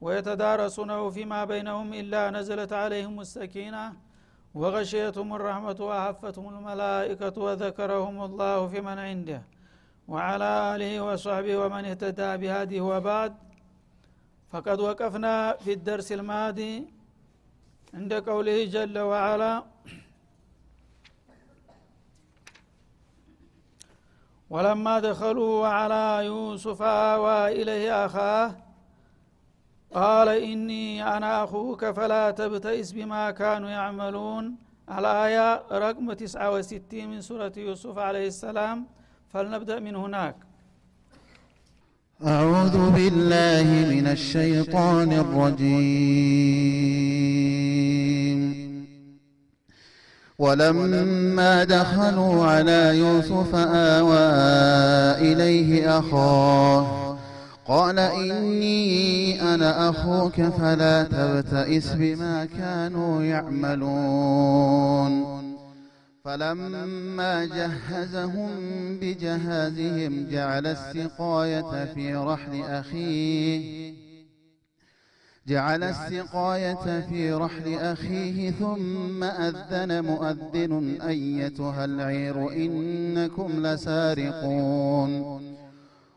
ويتدارسونه فيما بينهم إلا نزلت عليهم السكينة وغشيتهم الرحمة وحفتهم الملائكة وذكرهم الله في من عنده وعلى آله وصحبه ومن اهتدى بهذه وبعد. فقد وقفنا في الدرس الماضي عند قوله جل وعلا ولما دخلوا على يوسف آوى إليه أخاه قال إني أنا أخوك فلا تبتئس بما كانوا يعملون. الآية رقم 69 من سورة يوسف عليه السلام. فلنبدأ من هناك. أعوذ بالله من الشيطان الرجيم. ولما دخلوا على يوسف آوى إليه أخاه. قال إني أنا أخوك فلا تبتئس بما كانوا يعملون. فلما جهزهم بجهازهم جعل السقاية في رحل أخيه. جعل السقاية في رحل أخيه ثم أذن مؤذن أيتها العير إنكم لسارقون.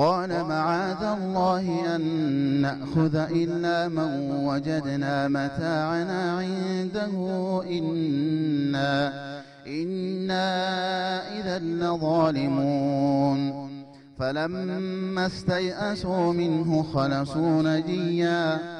قال معاذ الله أن نأخذ إلا من وجدنا متاعنا عنده. إنا إنا إذا لظالمون. فلما استيأسوا منه خلصوا نجيا.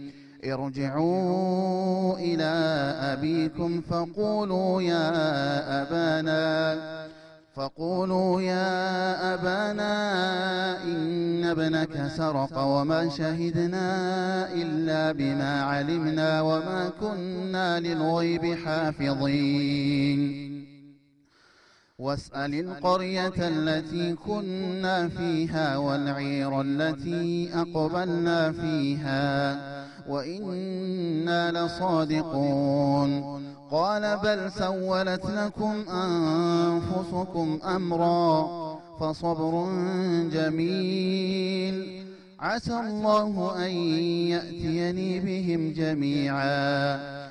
ارجعوا إلى أبيكم فقولوا يا أبانا فقولوا يا أبانا إن ابنك سرق وما شهدنا إلا بما علمنا وما كنا للغيب حافظين. واسأل القرية التي كنا فيها والعير التي أقبلنا فيها وإنا لصادقون. قال بل سولت لكم أنفسكم أمرا فصبر جميل. عسى الله أن يأتيني بهم جميعا.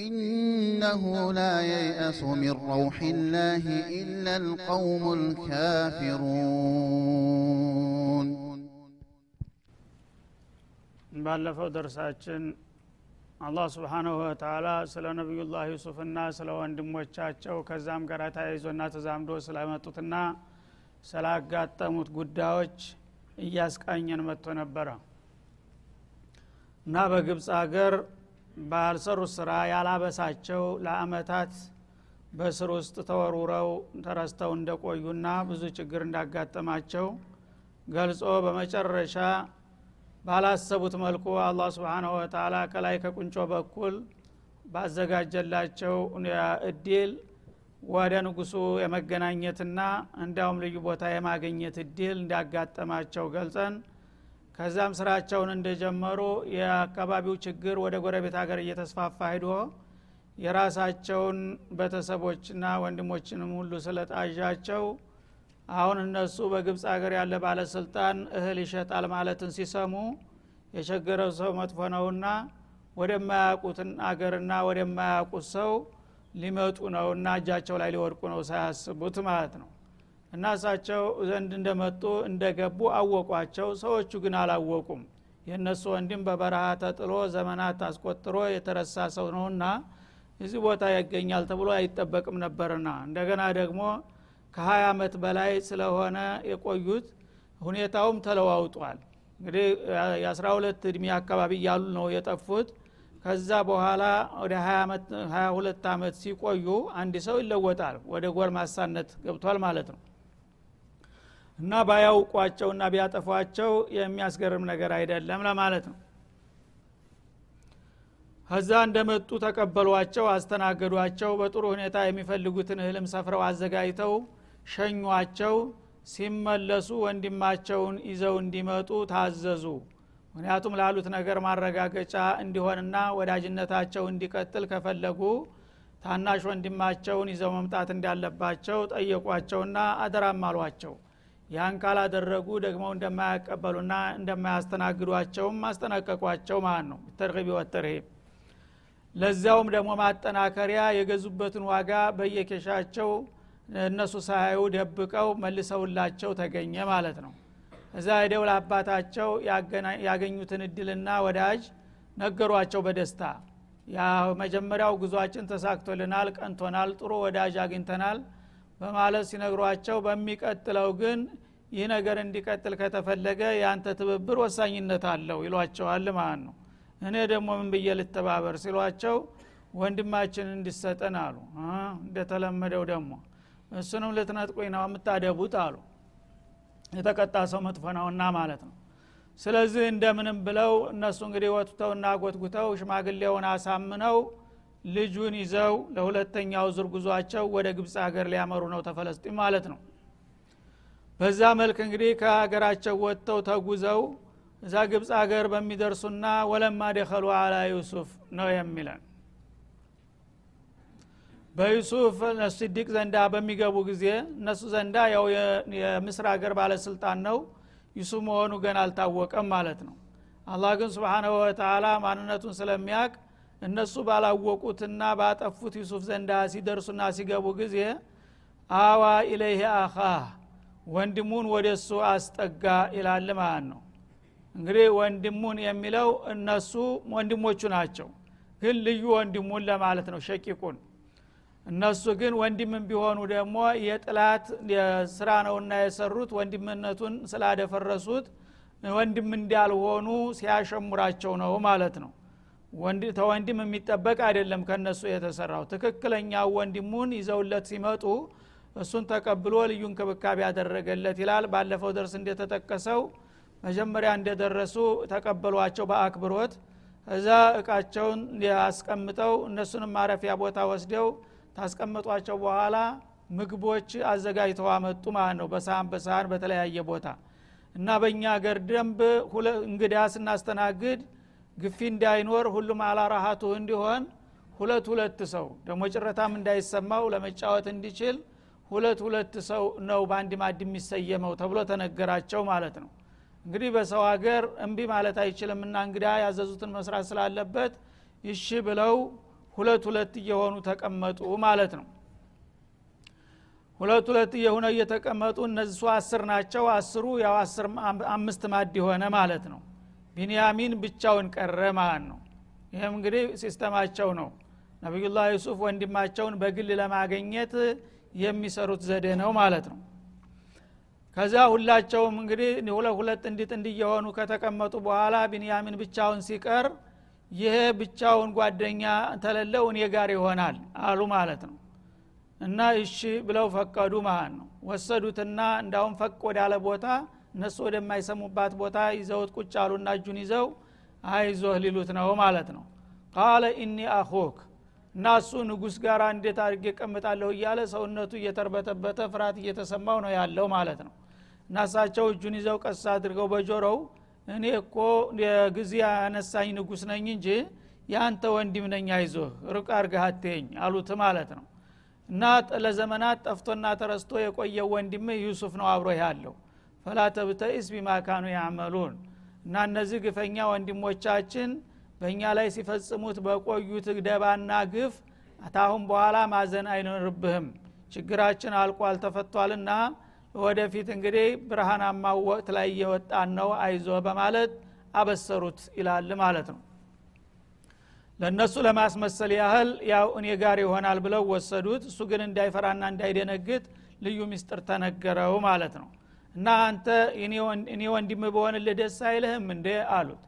إنه لا ييأس من روح الله إلا القوم الكافرون ባለፈው ደርሳችን አላህ ስብሓናሁ ወተላ ስለ ነቢዩላህ ዩሱፍና ስለ ወንድሞቻቸው ከዛም ጋር ተያይዞና ተዛምዶ ስለመጡትና ስላጋጠሙት ጉዳዮች እያስቃኘን መጥቶ ነበረ እና በግብፅ ሀገር ባልሰሩት ስራ ያላበሳቸው ለአመታት በስር ውስጥ ተወርውረው ተረስተው እንደቆዩና ብዙ ችግር እንዳጋጠማቸው ገልጾ በመጨረሻ ባላሰቡት መልኩ አላህ ስብሓናሁ ወተላ ከላይ ከቁንጮ በኩል ባዘጋጀላቸው እድል ወደ ንጉሱ የመገናኘትና እንዲያውም ልዩ ቦታ የማግኘት እድል እንዳጋጠማቸው ገልጸን ከዛም ስራቸውን እንደጀመሩ የአካባቢው ችግር ወደ ጎረቤት ሀገር እየተስፋፋ ሂዶ የራሳቸውን ቤተሰቦችና ወንድሞችንም ሁሉ ስለጣዣቸው አሁን እነሱ በግብፅ ሀገር ያለ ባለስልጣን እህል ይሸጣል ማለትን ሲሰሙ የቸገረው ሰው መጥፎ ነውና ወደማያውቁትን አገርና ወደማያውቁት ሰው ሊመጡ ነው እና እጃቸው ላይ ሊወድቁ ነው ሳያስቡት ማለት ነው እና እሳቸው ዘንድ እንደመጡ እንደገቡ አወቋቸው። ሰዎቹ ግን አላወቁም። የእነሱ ወንድም በበረሃ ተጥሎ ዘመናት አስቆጥሮ የተረሳ ሰው ነውና እዚህ ቦታ ያገኛል ተብሎ አይጠበቅም ነበርና። እንደገና ደግሞ ከሀያ አመት በላይ ስለሆነ የቆዩት ሁኔታውም ተለዋውጧል። እንግዲህ የአስራ ሁለት እድሜ አካባቢ እያሉ ነው የጠፉት። ከዛ በኋላ ወደ ሀያ ሁለት አመት ሲቆዩ አንድ ሰው ይለወጣል። ወደ ጎልማሳነት ገብቷል ማለት ነው እና ባያውቋቸውና ቢያጠፏቸው የሚያስገርም ነገር አይደለም ለማለት ነው። ከዛ እንደመጡ ተቀበሏቸው አስተናገዷቸው በጥሩ ሁኔታ የሚፈልጉትን እህልም ሰፍረው አዘጋጅተው ሸኟቸው። ሲመለሱ ወንድማቸውን ይዘው እንዲመጡ ታዘዙ። ምክንያቱም ላሉት ነገር ማረጋገጫ እንዲሆንና ወዳጅነታቸው እንዲቀጥል ከፈለጉ ታናሽ ወንድማቸውን ይዘው መምጣት እንዳለባቸው ጠየቋቸውና አደራም አሏቸው ያን ካላደረጉ ደግሞ እንደማያቀበሉና እንደማያስተናግዷቸውም ማስጠነቀቋቸው ማለት ነው። ተርቢ ወተርሂብ። ለዚያውም ደግሞ ማጠናከሪያ የገዙበትን ዋጋ በየኬሻቸው እነሱ ሳያዩ ደብቀው መልሰውላቸው ተገኘ ማለት ነው። እዛ ሄደው ለአባታቸው ያገኙትን እድልና ወዳጅ ነገሯቸው በደስታ። ያ መጀመሪያው ጉዟችን ተሳክቶልናል ቀንቶናል ጥሩ ወዳጅ አግኝተናል በማለት ሲነግሯቸው በሚቀጥለው ግን ይህ ነገር እንዲቀጥል ከተፈለገ የአንተ ትብብር ወሳኝነት አለው ይሏቸዋል ማለት ነው። እኔ ደግሞ ምን ብዬ ልተባበር ሲሏቸው ወንድማችን እንዲሰጠን አሉ። እንደተለመደው ደግሞ እሱንም ልትነጥቁኝ ነው የምታደቡት አሉ። የተቀጣ ሰው መጥፎ ነውና ማለት ነው። ስለዚህ እንደምንም ብለው እነሱ እንግዲህ ወጥተውና ጎትጉተው ሽማግሌውን አሳምነው ልጁን ይዘው ለሁለተኛው ዙር ጉዟቸው ወደ ግብፅ ሀገር ሊያመሩ ነው ተፈለስጢን ማለት ነው። በዛ መልክ እንግዲህ ከሀገራቸው ወጥተው ተጉዘው እዛ ግብፅ ሀገር በሚደርሱና ወለማ ደኸሉ አላ ዩሱፍ ነው የሚለን። በዩሱፍ ስዲቅ ዘንዳ በሚገቡ ጊዜ እነሱ ዘንዳ ያው የምስር ሀገር ባለስልጣን ነው። ዩሱፍ መሆኑ ገና አልታወቀም ማለት ነው። አላህ ግን ስብሓናሁ ወተላ ማንነቱን ስለሚያቅ እነሱ ባላወቁትና ባጠፉት ዩሱፍ ዘንዳ ሲደርሱና ሲገቡ ጊዜ አዋ ኢለይህ አኻ ወንድሙን ወደ እሱ አስጠጋ ይላል ማለት ነው። እንግዲህ ወንድሙን የሚለው እነሱ ወንድሞቹ ናቸው ግን ልዩ ወንድሙን ለማለት ነው ሸቂቁን። እነሱ ግን ወንድምን ቢሆኑ ደግሞ የጥላት ስራ ነውና የሰሩት ወንድምነቱን ስላደፈረሱት ወንድም እንዳልሆኑ ሲያሸሙራቸው ነው ማለት ነው ተወንድም የሚጠበቅ አይደለም ከነሱ የተሰራው። ትክክለኛው ወንድሙን ይዘውለት ሲመጡ እሱን ተቀብሎ ልዩ እንክብካቤ ያደረገለት ይላል። ባለፈው ደርስ እንደተጠቀሰው መጀመሪያ እንደደረሱ ተቀበሏቸው በአክብሮት። እዛ እቃቸውን አስቀምጠው እነሱንም ማረፊያ ቦታ ወስደው ታስቀምጧቸው በኋላ ምግቦች አዘጋጅተው አመጡ ማለት ነው። በሳህን በሳህን በተለያየ ቦታ እና በእኛ አገር ደንብ እንግዳ ስናስተናግድ ግፊ እንዳይኖር ሁሉም አላራሃቱ እንዲሆን ሁለት ሁለት ሰው ደግሞ ጭረታም እንዳይሰማው ለመጫወት እንዲችል ሁለት ሁለት ሰው ነው በአንድ ማድ የሚሰየመው ተብሎ ተነገራቸው ማለት ነው። እንግዲህ በሰው ሀገር እምቢ ማለት አይችልም እና እንግዳ ያዘዙትን መስራት ስላለበት ይሺ ብለው ሁለት ሁለት እየሆኑ ተቀመጡ ማለት ነው። ሁለት ሁለት እየሆነ እየተቀመጡ እነዚህ አስር ናቸው። አስሩ ያው አስር አምስት ማድ የሆነ ማለት ነው ቢንያሚን ብቻውን ቀረ ማለት ነው። ይህም እንግዲህ ሲስተማቸው ነው። ነቢዩላህ ዩሱፍ ወንድማቸውን በግል ለማግኘት የሚሰሩት ዘዴ ነው ማለት ነው። ከዛ ሁላቸውም እንግዲህ ሁለት ሁለት እንዲት እንዲየሆኑ ከተቀመጡ በኋላ ቢንያሚን ብቻውን ሲቀር ይሄ ብቻውን ጓደኛ የለለው እኔ ጋር ይሆናል አሉ ማለት ነው። እና እሺ ብለው ፈቀዱ ማለት ነው። ወሰዱትና እንዳውም ፈቅ ወዳለ ቦታ እነሱ ወደማይሰሙባት ቦታ ይዘውት ቁጭ አሉና እጁን ይዘው አይዞህ ሊሉት ነው ማለት ነው። ቃለ ኢኒ አኹክ እና እሱ ንጉስ ጋር እንዴት አድርጌ ቀምጣለሁ እያለ ሰውነቱ እየተርበተበተ ፍርሃት እየተሰማው ነው ያለው ማለት ነው። እና እሳቸው እጁን ይዘው ቀስ አድርገው በጆሮው እኔ እኮ የጊዜ ያነሳኝ ንጉስ ነኝ እንጂ የአንተ ወንድም ነኝ አይዞህ ሩቅ አርገህ አትየኝ አሉት ማለት ነው። እና ለዘመናት ጠፍቶና ተረስቶ የቆየው ወንድም ዩሱፍ ነው አብሮ ያለው ፈላ ተብተኢስ ቢማ ካኑ ያዕመሉን። እና እነዚህ ግፈኛ ወንድሞቻችን በእኛ ላይ ሲፈጽሙት በቆዩት ደባና ግፍ አታሁን በኋላ ማዘን አይኖርብህም። ችግራችን አልቋል ተፈቷልና ወደፊት እንግዲህ ብርሃናማው ወቅት ላይ እየወጣን ነው አይዞ በማለት አበሰሩት ይላል ማለት ነው። ለእነሱ ለማስመሰል ያህል ያው እኔ ጋር ይሆናል ብለው ወሰዱት። እሱ ግን እንዳይፈራና እንዳይደነግጥ ልዩ ምስጥር ተነገረው ማለት ነው እና አንተ እኔ ወንድም በሆንልህ ደስ አይልህም እንዴ? አሉት።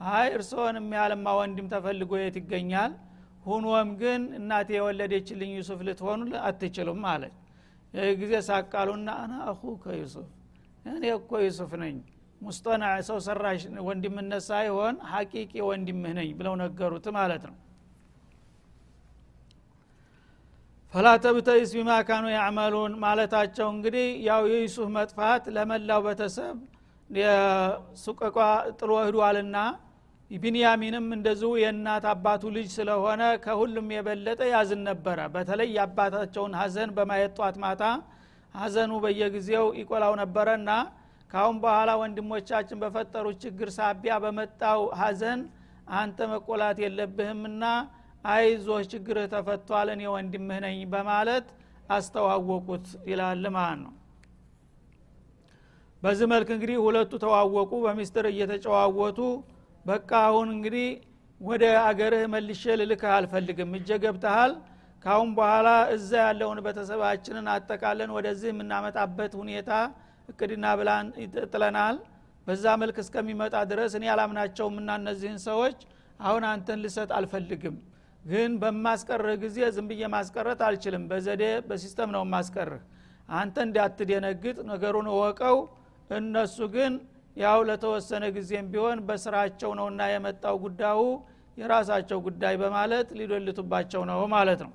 አይ እርስዎን የሚያለማ ወንድም ተፈልጎ የት ይገኛል? ሁኖም ግን እናቴ የወለደችልኝ ዩሱፍ ልትሆኑ አትችሉም አለች። ይህ ጊዜ ሳቃሉና አና አሁ ከዩሱፍ እኔ እኮ ዩሱፍ ነኝ። ሙስጠና ሰው ሰራሽ ወንድምነት ሳይሆን ሐቂቂ ወንድምህ ነኝ ብለው ነገሩት ማለት ነው ፈላ ተብተይስ ቢማ ካኑ ያዕመሉን ማለታቸው እንግዲህ ያው የዩሱፍ መጥፋት ለመላው ቤተሰብ ሱቀቋ ጥሎ ህዷልና ቢንያሚንም እንደዚሁ የእናት አባቱ ልጅ ስለሆነ ከሁሉም የበለጠ ያዝን ነበረ። በተለይ የአባታቸውን ሀዘን በማየት ጧት ማታ ሀዘኑ በየጊዜው ይቆላው ነበረና ካሁን በኋላ ወንድሞቻችን በፈጠሩት ችግር ሳቢያ በመጣው ሀዘን አንተ መቆላት የለብህምና አይዞህ ችግርህ ተፈቷል እኔ ወንድምህ ነኝ በማለት አስተዋወቁት ይላል ማለት ነው። በዚህ መልክ እንግዲህ ሁለቱ ተዋወቁ በሚስጥር እየተጨዋወቱ በቃ አሁን እንግዲህ ወደ አገርህ መልሼ ልልክህ አልፈልግም እጀ ገብተሃል ካሁን በኋላ እዛ ያለውን ቤተሰባችንን አጠቃለን ወደዚህ የምናመጣበት ሁኔታ እቅድና ብላን ጥለናል። በዛ መልክ እስከሚመጣ ድረስ እኔ አላምናቸውም እና እነዚህን ሰዎች አሁን አንተን ልሰጥ አልፈልግም ግን በማስቀርህ ጊዜ ዝም ብዬ ማስቀረት አልችልም። በዘዴ በሲስተም ነው ማስቀርህ አንተ እንዳትደነግጥ ነገሩን እወቀው። እነሱ ግን ያው ለተወሰነ ጊዜም ቢሆን በስራቸው ነውና የመጣው ጉዳዩ የራሳቸው ጉዳይ በማለት ሊዶልቱባቸው ነው ማለት ነው።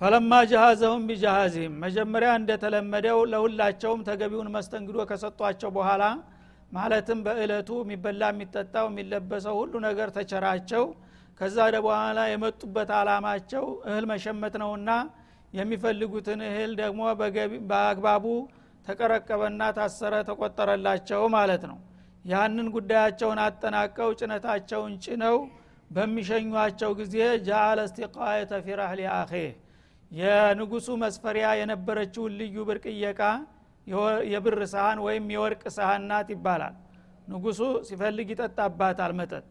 ፈለማ ጀሃዘሁም ቢጃሃዚህም መጀመሪያ እንደተለመደው ለሁላቸውም ተገቢውን መስተንግዶ ከሰጧቸው በኋላ ማለትም በእለቱ የሚበላ የሚጠጣው የሚለበሰው ሁሉ ነገር ተቸራቸው ከዛ በኋላ የመጡበት አላማቸው እህል መሸመት ነውና የሚፈልጉትን እህል ደግሞ በአግባቡ ተቀረቀበና ታሰረ ተቆጠረላቸው ማለት ነው። ያንን ጉዳያቸውን አጠናቀው ጭነታቸውን ጭነው በሚሸኟቸው ጊዜ ጃአለ እስቲቃየተ ፊ ረህሊ አኼ የንጉሱ መስፈሪያ የነበረችውን ልዩ ብርቅየቃ የብር ሳህን ወይም የወርቅ ሳህን ናት ይባላል። ንጉሱ ሲፈልግ ይጠጣባታል መጠጥ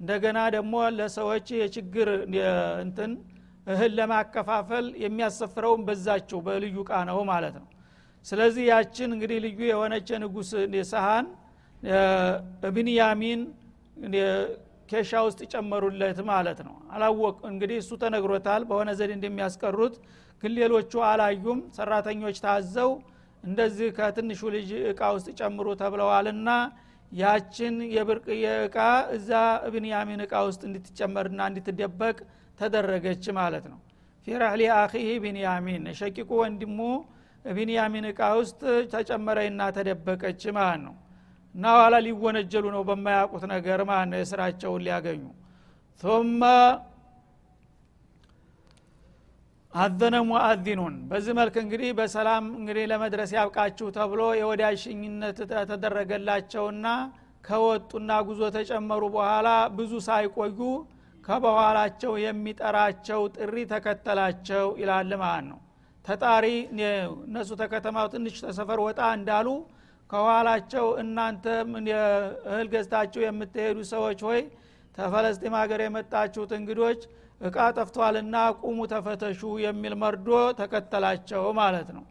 እንደገና ደግሞ ለሰዎች የችግር እንትን እህል ለማከፋፈል የሚያሰፍረውን በዛችው በልዩ ቃ ነው ማለት ነው። ስለዚህ ያችን እንግዲህ ልዩ የሆነች ንጉስ ሰሃን ብንያሚን ኬሻ ውስጥ ይጨመሩለት ማለት ነው። አላወቅ እንግዲህ እሱ ተነግሮታል። በሆነ ዘዴ እንደሚያስቀሩት ግን ሌሎቹ አላዩም። ሰራተኞች ታዘው እንደዚህ ከትንሹ ልጅ እቃ ውስጥ ጨምሩ ተብለዋልና ያችን የብርቅዬ እቃ እዛ ብንያሚን እቃ ውስጥ እንድትጨመርና እንድትደበቅ ተደረገች ማለት ነው። ፊ ረህሊ አኺህ ቢንያሚን ሸቂቁ ወንድሙ ቢንያሚን እቃ ውስጥ ተጨመረና ተደበቀች ማለት ነው። እና ኋላ ሊወነጀሉ ነው በማያውቁት ነገር ማለት ነው የስራቸውን ሊያገኙ። ثم አዘነ ሙአዚኑን። በዚህ መልክ እንግዲህ በሰላም እንግዲህ ለመድረስ ያብቃችሁ ተብሎ የወዳጅ ሽኝነት ተደረገላቸውና ከወጡና ጉዞ ተጨመሩ በኋላ ብዙ ሳይቆዩ ከበኋላቸው የሚጠራቸው ጥሪ ተከተላቸው ይላል ማለት ነው። ተጣሪ እነሱ ተከተማው ትንሽ ተሰፈር ወጣ እንዳሉ ከኋላቸው እናንተ እህል ገዝታችሁ የምትሄዱ ሰዎች ሆይ ተፈለስጢም ሀገር የመጣችሁት እንግዶች እቃ ጠፍቷልና ቁሙ ተፈተሹ የሚል መርዶ ተከተላቸው ማለት ነው።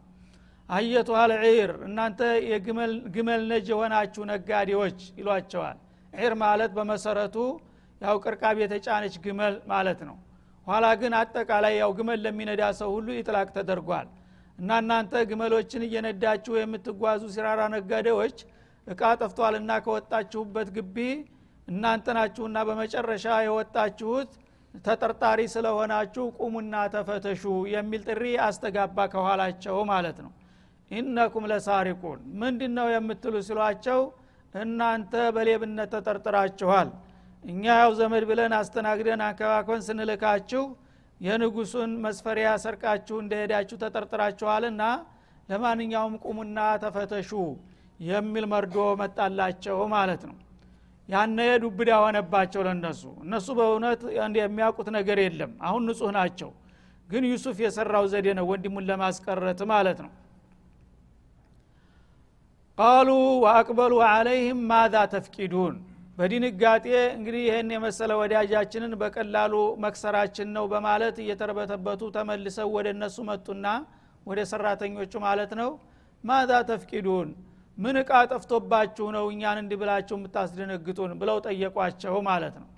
አየቱ አልዒር እናንተ የግመል ነጅ የሆናችሁ ነጋዴዎች ይሏቸዋል። ዒር ማለት በመሰረቱ ያው ቅርቃብ የተጫነች ግመል ማለት ነው። ኋላ ግን አጠቃላይ ያው ግመል ለሚነዳ ሰው ሁሉ ይጥላቅ ተደርጓል። እና እናንተ ግመሎችን እየነዳችሁ የምትጓዙ ሲራራ ነጋዴዎች እቃ ጠፍቷልና ከወጣችሁበት ግቢ እናንተ ናችሁና በመጨረሻ የወጣችሁት ተጠርጣሪ ስለሆናችሁ ቁሙና ተፈተሹ የሚል ጥሪ አስተጋባ ከኋላቸው ማለት ነው። ኢነኩም ለሳሪቁን ምንድን ነው የምትሉ ሲሏቸው እናንተ በሌብነት ተጠርጥራችኋል። እኛ ያው ዘመድ ብለን አስተናግደን አንከባኮን ስንልካችሁ የንጉሱን መስፈሪያ ሰርቃችሁ እንደሄዳችሁ ተጠርጥራችኋልና ለማንኛውም ቁሙና ተፈተሹ የሚል መርዶ መጣላቸው ማለት ነው ያነ ዱብዳ ሆነባቸው ለነሱ እነሱ በእውነት የሚያውቁት ነገር የለም። አሁን ንጹህ ናቸው። ግን ዩሱፍ የሰራው ዘዴ ነው ወንድሙን ለማስቀረት ማለት ነው። ቃሉ ወአቅበሉ አለይህም ማዛ ተፍቂዱን። በድንጋጤ እንግዲህ ይህን የመሰለ ወዳጃችንን በቀላሉ መክሰራችን ነው በማለት እየተረበተበቱ ተመልሰው ወደ እነሱ መጡና ወደ ሰራተኞቹ ማለት ነው። ማዛ ተፍቂዱን ምን እቃ ጠፍቶባችሁ ነው እኛን እንዲህ ብላችሁ የምታስደነግጡን? ብለው ጠየቋቸው ማለት ነው።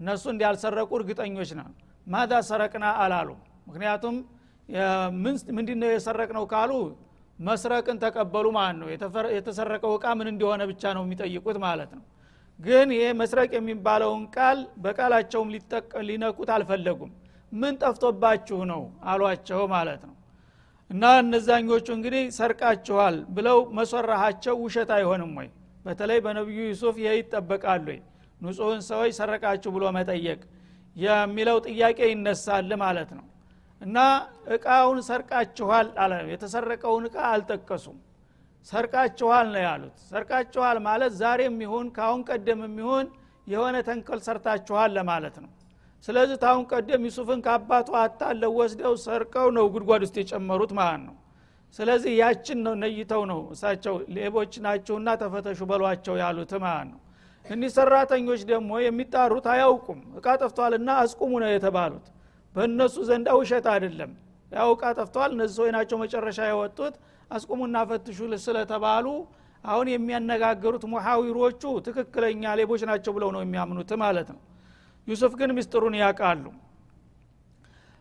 እነሱ እንዲያልሰረቁ እርግጠኞች ነው ማዛ ሰረቅና አላሉ። ምክንያቱም ምንድ ነው የሰረቅ ነው ካሉ መስረቅን ተቀበሉ ማለት ነው። የተሰረቀው እቃ ምን እንደሆነ ብቻ ነው የሚጠይቁት ማለት ነው። ግን ይሄ መስረቅ የሚባለውን ቃል በቃላቸውም ሊነኩት አልፈለጉም። ምን ጠፍቶባችሁ ነው? አሏቸው ማለት ነው እና እነዛኞቹ እንግዲህ ሰርቃችኋል ብለው መሰራሃቸው ውሸት አይሆንም ወይ? በተለይ በነቢዩ ዩሱፍ ይህ ይጠበቃሉ ንጹህን ሰዎች ሰረቃችሁ ብሎ መጠየቅ የሚለው ጥያቄ ይነሳል ማለት ነው። እና እቃውን ሰርቃችኋል አለ። የተሰረቀውን እቃ አልጠቀሱም። ሰርቃችኋል ነው ያሉት። ሰርቃችኋል ማለት ዛሬም ይሁን ካሁን ቀደም የሚሆን የሆነ ተንከል ሰርታችኋል ለማለት ነው ስለዚህ ታሁን ቀደም ዩሱፍን ከአባቱ አታለው ወስደው ሰርቀው ነው ጉድጓድ ውስጥ የጨመሩት ማለት ነው። ስለዚህ ያችን ነው ነይተው ነው እሳቸው ሌቦች ናችሁና ተፈተሹ በሏቸው ያሉት ማለት ነው። እኒህ ሰራተኞች ደግሞ የሚጣሩት አያውቁም። እቃ ጠፍቷልና አስቁሙ ነው የተባሉት። በእነሱ ዘንዳ ውሸት አይደለም። ያው እቃ ጠፍቷል እነዚህ ሰዎች ናቸው መጨረሻ የወጡት አስቁሙና ፈትሹ ስለተባሉ አሁን የሚያነጋገሩት ሙሐዊሮቹ ትክክለኛ ሌቦች ናቸው ብለው ነው የሚያምኑት ማለት ነው ዩሱፍ ግን ምስጢሩን ያውቃሉ።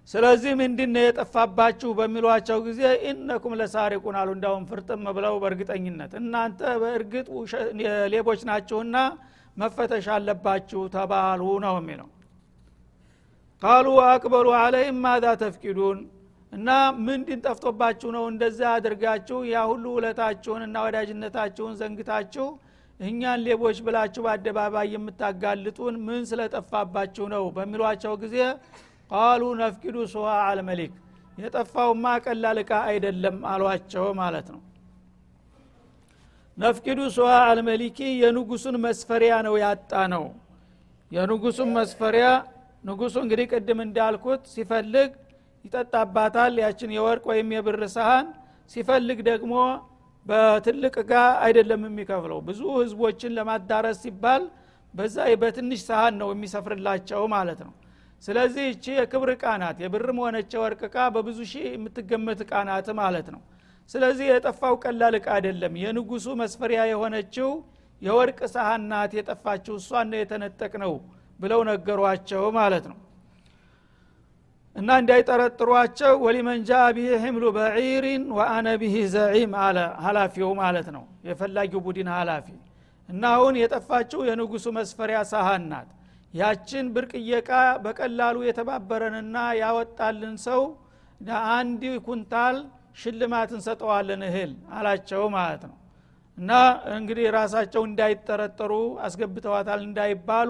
ስለዚህ ምንድን የጠፋባችሁ በሚሏቸው ጊዜ ኢነኩም ለሳሪቁን አሉ። እንዳውም ፍርጥም ብለው በእርግጠኝነት እናንተ በእርግጥ ሌቦች ናችሁና መፈተሽ አለባችሁ ተባሉ ነው የሚለው። ቃሉ አቅበሉ አለይም ማዛ ተፍቂዱን እና ምንድን ጠፍቶባችሁ ነው እንደዛ አድርጋችሁ ያ ሁሉ ውለታችሁን እና ወዳጅነታችሁን ዘንግታችሁ እኛን ሌቦች ብላችሁ በአደባባይ የምታጋልጡን ምን ስለጠፋባችሁ ነው? በሚሏቸው ጊዜ ቃሉ ነፍቂዱ ሱዋ አልመሊክ የጠፋውማ ቀላል እቃ አይደለም አሏቸው ማለት ነው። ነፍቂዱ ሱዋ አልመሊኪ የንጉሱን መስፈሪያ ነው ያጣ ነው የንጉሱን መስፈሪያ ንጉሱ እንግዲህ ቅድም እንዳልኩት ሲፈልግ ይጠጣባታል ያችን የወርቅ ወይም የብር ሰሃን ሲፈልግ ደግሞ በትልቅ እቃ አይደለም የሚከፍለው። ብዙ ህዝቦችን ለማዳረስ ሲባል በዛ በትንሽ ሰሃን ነው የሚሰፍርላቸው ማለት ነው። ስለዚህ እቺ የክብር እቃ ናት። የብርም ሆነች የወርቅ እቃ በብዙ ሺህ የምትገመት እቃ ናት ማለት ነው። ስለዚህ የጠፋው ቀላል እቃ አይደለም። የንጉሱ መስፈሪያ የሆነችው የወርቅ ናት የጠፋችው። እሷን የተነጠቅ ነው ብለው ነገሯቸው ማለት ነው እና እንዳይጠረጥሯቸው ወሊመን ጃ ቢህ ሕምሉ በዒሪን ወአነ ቢህ ዘዒም አለ ሀላፊው ማለት ነው። የፈላጊው ቡድን ሀላፊ እና አሁን የጠፋችው የንጉሱ መስፈሪያ ሳሃን ናት። ያችን ብርቅየቃ በቀላሉ የተባበረንና ያወጣልን ሰው አንድ ኩንታል ሽልማት እንሰጠዋለን እህል አላቸው ማለት ነው። እና እንግዲህ ራሳቸው እንዳይጠረጠሩ አስገብተዋታል እንዳይባሉ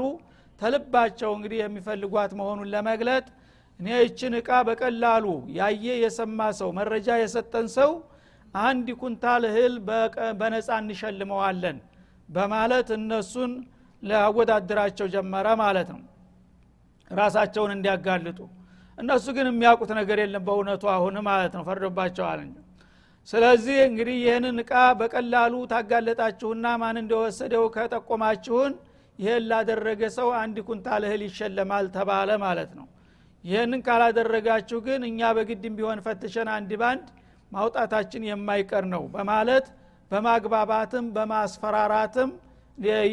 ተልባቸው እንግዲህ የሚፈልጓት መሆኑን ለመግለጥ እኔ ይችን እቃ በቀላሉ ያየ የሰማ ሰው መረጃ የሰጠን ሰው አንድ ኩንታል እህል በነፃ እንሸልመዋለን በማለት እነሱን ሊያወዳድራቸው ጀመረ ማለት ነው። ራሳቸውን እንዲያጋልጡ። እነሱ ግን የሚያውቁት ነገር የለም በእውነቱ አሁን ማለት ነው። ፈርዶባቸዋል ስለዚህ እንግዲህ ይህንን እቃ በቀላሉ ታጋለጣችሁና ማን እንደወሰደው ከጠቆማችሁን ይህን ላደረገ ሰው አንድ ኩንታል እህል ይሸለማል ተባለ ማለት ነው ይህንን ካላደረጋችሁ ግን እኛ በግድም ቢሆን ፈትሸን አንድ ባንድ ማውጣታችን የማይቀር ነው በማለት በማግባባትም በማስፈራራትም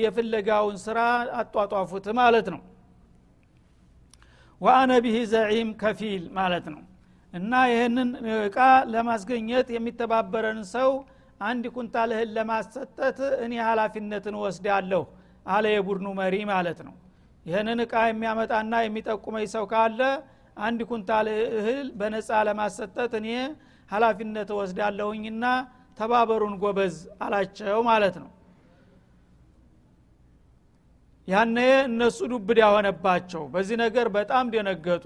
የፍለጋውን ስራ አጧጧፉት ማለት ነው። ወአነ ቢህ ዘዒም ከፊል ማለት ነው። እና ይህንን እቃ ለማስገኘት የሚተባበረን ሰው አንድ ኩንታል እህል ለማሰጠት እኔ ሀላፊነትን ወስዳለሁ አለ የቡድኑ መሪ ማለት ነው ይህንን እቃ የሚያመጣና የሚጠቁመኝ ሰው ካለ አንድ ኩንታል እህል በነፃ ለማሰጠት እኔ ሀላፊነት ወስዳለሁኝና ተባበሩን ጎበዝ አላቸው ማለት ነው። ያነ እነሱ ዱብዳ ሆነባቸው። በዚህ ነገር በጣም ደነገጡ።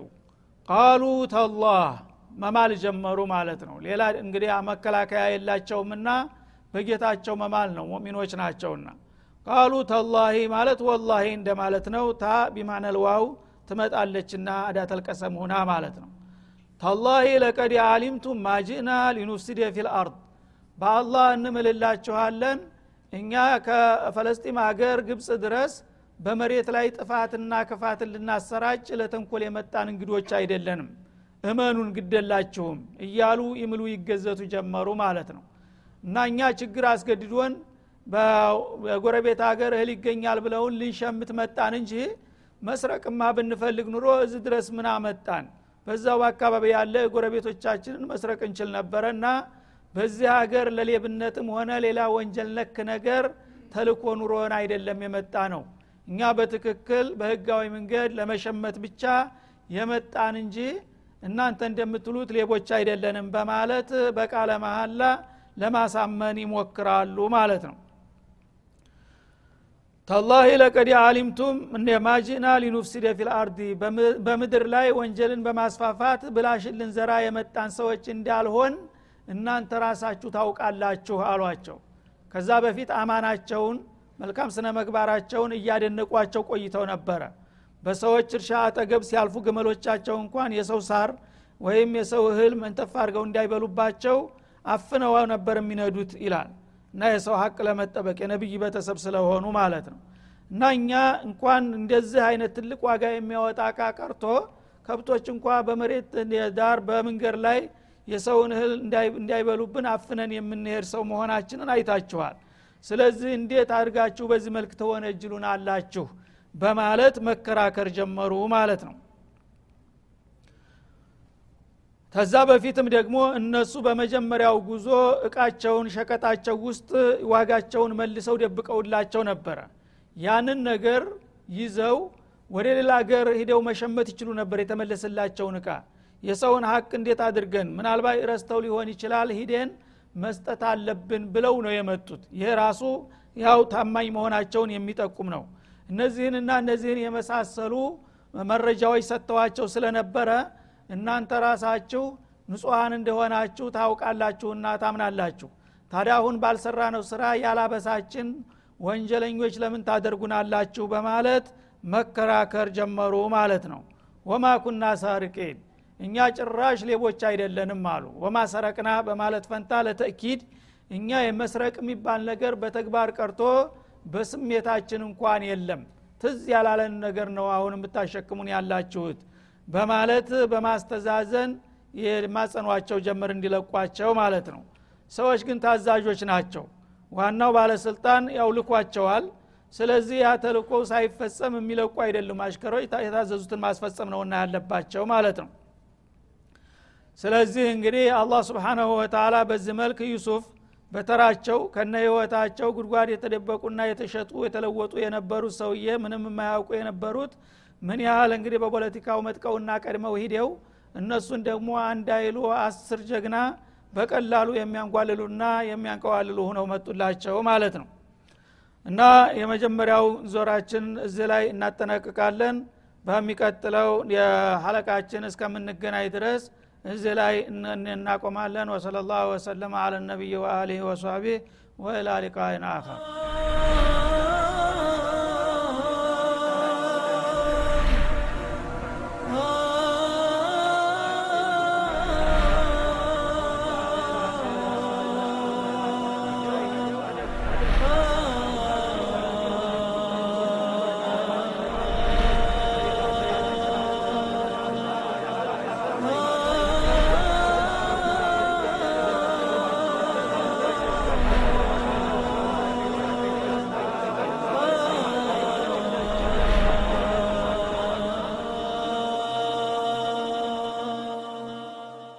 قالوا تالله መማል ጀመሩ ማለት ነው። ሌላ እንግዲህ መከላከያ የላቸውምና በጌታቸው መማል ነው። ሙሚኖች ናቸውና قالوا تالله ማለት والله እንደማለት ነው። ታ بمعنى الواو ትመጣለችና أداة القسم ሁና ማለት ነው። تالله لقد علمتم ما جئنا لنفسد في الأرض። በአላህ እንምልላችኋለን። እኛ ከፈለስጢም ሀገር ግብፅ ድረስ በመሬት ላይ ጥፋትና ክፋትን ልናሰራጭ ለተንኮል የመጣን እንግዶች አይደለንም። እመኑን ግደላችሁም እያሉ ይምሉ ይገዘቱ ጀመሩ ማለት ነው። እና እኛ ችግር አስገድዶን በጎረቤት ሀገር እህል ይገኛል ብለውን ልንሸምት መጣን እንጂ መስረቅማ ብንፈልግ ኑሮ እዚህ ድረስ ምን አመጣን? በዛው በአካባቢ ያለ ጎረቤቶቻችንን መስረቅ እንችል ነበረና በዚህ ሀገር ለሌብነትም ሆነ ሌላ ወንጀል ነክ ነገር ተልኮ ኑሮን አይደለም የመጣ ነው እኛ በትክክል በህጋዊ መንገድ ለመሸመት ብቻ የመጣን እንጂ እናንተ እንደምትሉት ሌቦች አይደለንም በማለት በቃለ መሀላ ለማሳመን ይሞክራሉ ማለት ነው ተላሂ ለቀድ አሊምቱም ማጂና ሊኑፍሲደ ፊል አርዲ በምድር ላይ ወንጀልን በማስፋፋት ብላሽን ልንዘራ የመጣን ሰዎች እንዳልሆን እናንተ ራሳችሁ ታውቃላችሁ አሏቸው። ከዛ በፊት አማናቸውን መልካም ስነ መግባራቸውን እያደነቋቸው ቆይተው ነበረ። በሰዎች እርሻ አጠገብ ሲያልፉ ግመሎቻቸው እንኳን የሰው ሳር ወይም የሰው እህል መንተፍ አድርገው እንዳይበሉባቸው አፍነው ነበር የሚነዱት ይላል እና የሰው ሀቅ ለመጠበቅ የነቢይ ቤተሰብ ስለሆኑ ማለት ነው። እና እኛ እንኳን እንደዚህ አይነት ትልቅ ዋጋ የሚያወጣ እቃ ቀርቶ ከብቶች እንኳ በመሬት ዳር በመንገድ ላይ የሰውን እህል እንዳይበሉብን አፍነን የምንሄድ ሰው መሆናችንን አይታችኋል። ስለዚህ እንዴት አድርጋችሁ በዚህ መልክ ተወነጅሉን አላችሁ? በማለት መከራከር ጀመሩ ማለት ነው ከዛ በፊትም ደግሞ እነሱ በመጀመሪያው ጉዞ እቃቸውን ሸቀጣቸው ውስጥ ዋጋቸውን መልሰው ደብቀውላቸው ነበረ። ያንን ነገር ይዘው ወደ ሌላ ሀገር ሂደው መሸመት ይችሉ ነበር የተመለሰላቸውን እቃ። የሰውን ሀቅ እንዴት አድርገን ምናልባት ረስተው ሊሆን ይችላል ሂደን መስጠት አለብን ብለው ነው የመጡት። ይሄ ራሱ ያው ታማኝ መሆናቸውን የሚጠቁም ነው። እነዚህንና እነዚህን የመሳሰሉ መረጃዎች ሰጥተዋቸው ስለነበረ እናንተ ራሳችሁ ንጹሐን እንደሆናችሁ ታውቃላችሁና ታምናላችሁ። ታዲያ አሁን ባልሰራ ነው ስራ ያላበሳችን ወንጀለኞች ለምን ታደርጉናላችሁ በማለት መከራከር ጀመሩ ማለት ነው። ወማ ኩና ሳርቄን እኛ ጭራሽ ሌቦች አይደለንም አሉ። ወማ ሰረቅና በማለት ፈንታ ለተእኪድ እኛ የመስረቅ የሚባል ነገር በተግባር ቀርቶ በስሜታችን እንኳን የለም። ትዝ ያላለን ነገር ነው አሁን የምታሸክሙን ያላችሁት በማለት በማስተዛዘን የማጸኗቸው ጀምር እንዲለቋቸው ማለት ነው። ሰዎች ግን ታዛዦች ናቸው። ዋናው ባለስልጣን ያው ልኳቸዋል። ስለዚህ ያ ተልኮ ሳይፈጸም የሚለቁ አይደሉም። አሽከሮች የታዘዙትን ማስፈጸም ነውና ያለባቸው ማለት ነው። ስለዚህ እንግዲህ አላህ ስብሓናሁ ወተላ በዚህ መልክ ዩሱፍ በተራቸው ከነ ህይወታቸው ጉድጓድ የተደበቁና የተሸጡ የተለወጡ የነበሩት ሰውዬ ምንም የማያውቁ የነበሩት ምን ያህል እንግዲህ በፖለቲካው መጥቀውና ቀድመው ሂደው እነሱን ደግሞ አንድ አይሉ አስር ጀግና በቀላሉ የሚያንጓልሉና የሚያንቀዋልሉ ሁነው መጡላቸው ማለት ነው። እና የመጀመሪያው ዞራችን እዚህ ላይ እናጠናቅቃለን። በሚቀጥለው የሀለቃችን እስከምንገናኝ ድረስ እዚህ ላይ እናቆማለን። ወሰለ ላሁ ወሰለማ አለ ነቢይ ወአሊህ ወሷቢህ ወኢላ ሊቃይን አኸር